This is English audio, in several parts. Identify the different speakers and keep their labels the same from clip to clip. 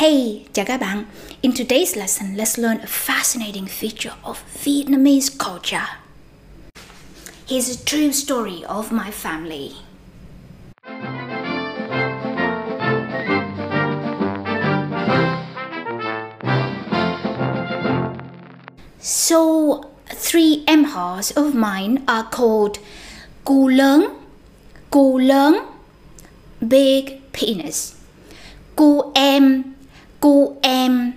Speaker 1: Hey, chào các bạn. In today's lesson, let's learn a fascinating feature of Vietnamese culture. Here's a true story of my family. So, three em họ of mine are called Cu Lớn, big penis, Cu Em, Cu Em,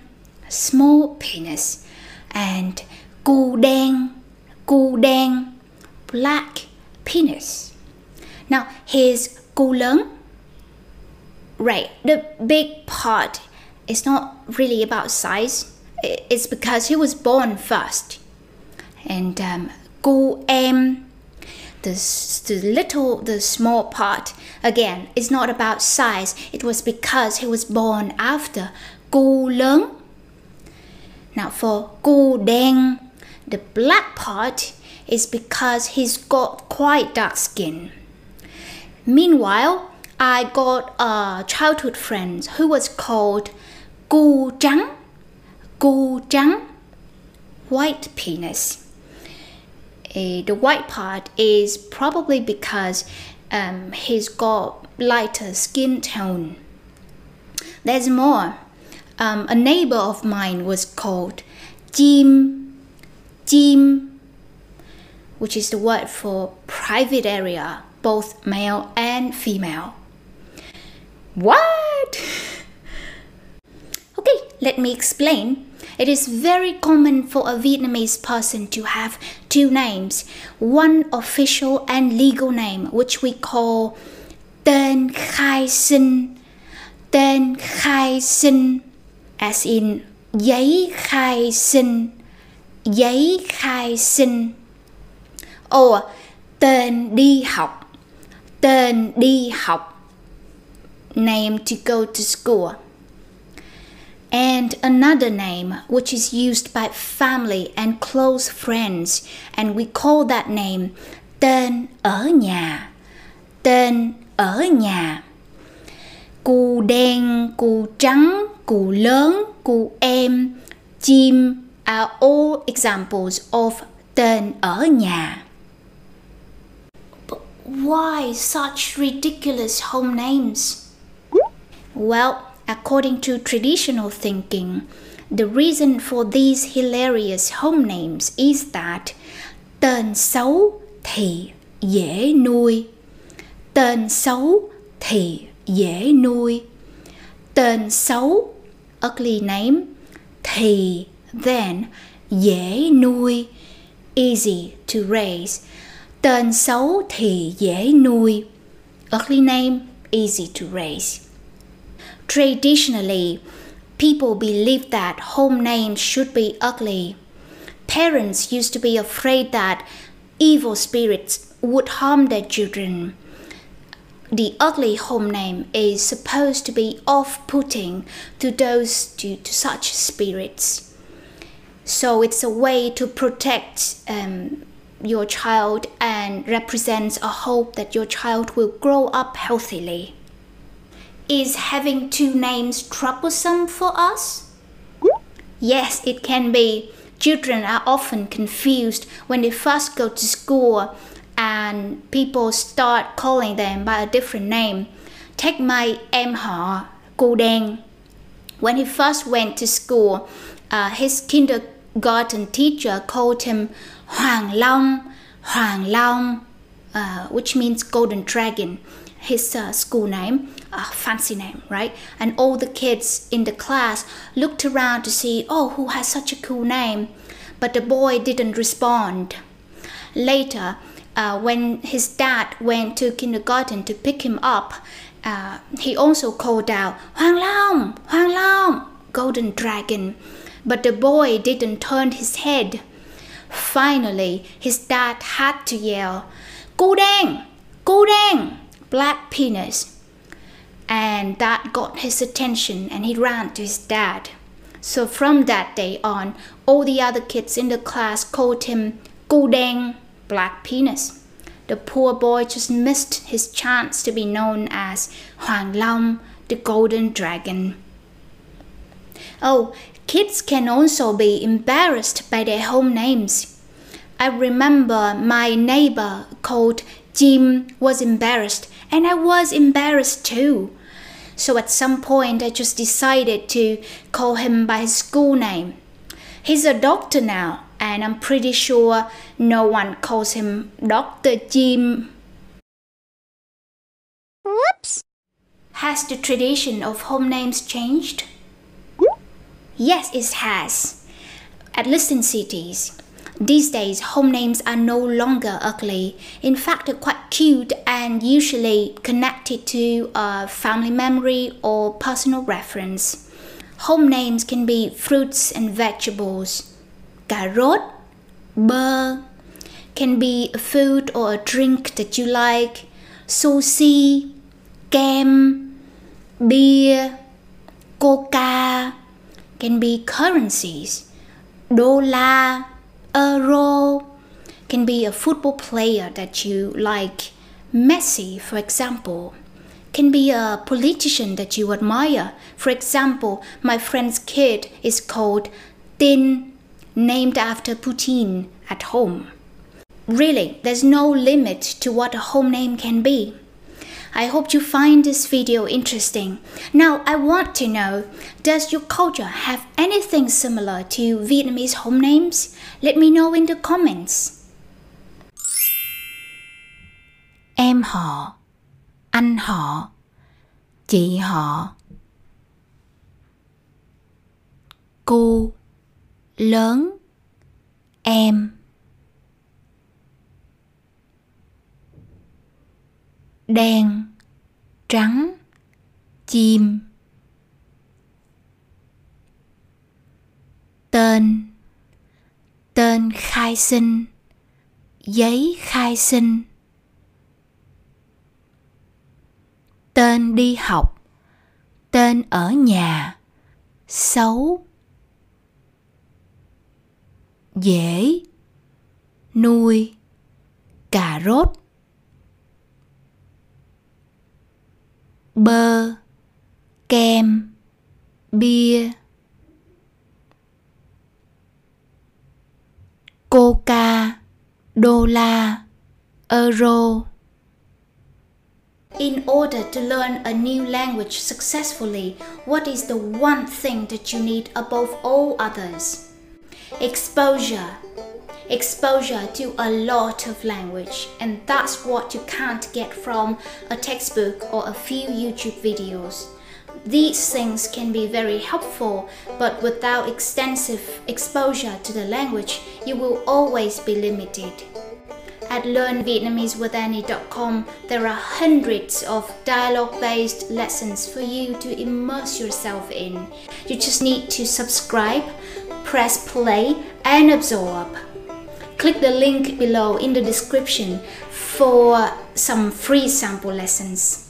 Speaker 1: small penis, and Cu Đen, Cu Đen, black penis. Now, here's Cu Lớn. Right, the big part is not really about size. It's because he was born first. And um, Em, the, the little, the small part, again, is not about size. It was because he was born after Cu Lớn. Now for Cu Đen, the black part is because he's got quite dark skin. Meanwhile, I got a childhood friend who was called Cu Trắng. Cu Trắng, white penis. The white part is probably because um, he's got lighter skin tone. There's more. Um, a neighbor of mine was called Chim, Chim, which is the word for private area, both male and female. What? Let me explain. It is very common for a Vietnamese person to have two names, one official and legal name, which we call tên khai sinh, tên khai sinh, as in giấy khai sinh, giấy khai sinh, or tên đi học, tên đi học, name to go to school and another name which is used by family and close friends and we call that name tên ở nhà. Tên ở nhà. Cu đen cu trắng cu lớn cu em. Chim are all examples of tên ở nhà. But why such ridiculous home names? Well According to traditional thinking, the reason for these hilarious home names is that tên xấu thì dễ nuôi. Tên xấu thì dễ nuôi. Tên xấu ugly name thì then dễ nuôi easy to raise. Tên xấu thì dễ nuôi. Ugly name easy to raise. Traditionally, people believed that home names should be ugly. Parents used to be afraid that evil spirits would harm their children. The ugly home name is supposed to be off putting to those to, to such spirits. So it's a way to protect um, your child and represents a hope that your child will grow up healthily. Is having two names troublesome for us? Yes, it can be. Children are often confused when they first go to school and people start calling them by a different name. Take my em họ, Cu. When he first went to school, uh, his kindergarten teacher called him Hoàng Long, Hoàng Long, uh, which means golden dragon his uh, school name, a fancy name, right? And all the kids in the class looked around to see, oh, who has such a cool name? But the boy didn't respond. Later, uh, when his dad went to kindergarten to pick him up, uh, he also called out, Hoàng Long, Hoàng Long, golden dragon. But the boy didn't turn his head. Finally, his dad had to yell, Cu Đen, black penis. And that got his attention and he ran to his dad. So from that day on, all the other kids in the class called him Đen, black penis. The poor boy just missed his chance to be known as Hoàng Long, the golden dragon. Oh, kids can also be embarrassed by their home names. I remember my neighbor called Chim was embarrassed, and I was embarrassed too. So at some point, I just decided to call him by his school name. He's a doctor now, and I'm pretty sure no one calls him Dr. Chim.
Speaker 2: Whoops!
Speaker 1: Has the tradition of home names changed? Yes, it has. At least in cities. These days, home names are no longer ugly. In fact, they're quite cute and usually connected to a family memory or personal reference. Home names can be fruits and vegetables. Cà rốt, bơ, can be a food or a drink that you like. Sushi, kem, beer, coca, can be currencies. Đô la, role can be a football player that you like. Messi, for example, can be a politician that you admire. For example, my friend's kid is called Tin, named after Putin at home. Really, there's no limit to what a home name can be. I hope you find this video interesting. Now, I want to know, does your culture have anything similar to Vietnamese home names? Let me know in the comments.
Speaker 2: Em họ, anh họ, chị họ. Cô, lớn, em. đen trắng, chim. Tên. Tên khai sinh. Giấy khai sinh. Tên đi học. Tên ở nhà. Xấu. Dễ. Nuôi. Cà rốt. Bơ kem bia coca đô la euro
Speaker 1: In order to learn a new language successfully, what is the one thing that you need above all others? Exposure. Exposure to a lot of language and that's what you can't get from a textbook or a few YouTube videos. These things can be very helpful, but without extensive exposure to the language, you will always be limited. At learnvietnamesewithani.com, there are hundreds of dialogue-based lessons for you to immerse yourself in. You just need to subscribe, press play, and absorb. Click the link below in the description for some free sample lessons.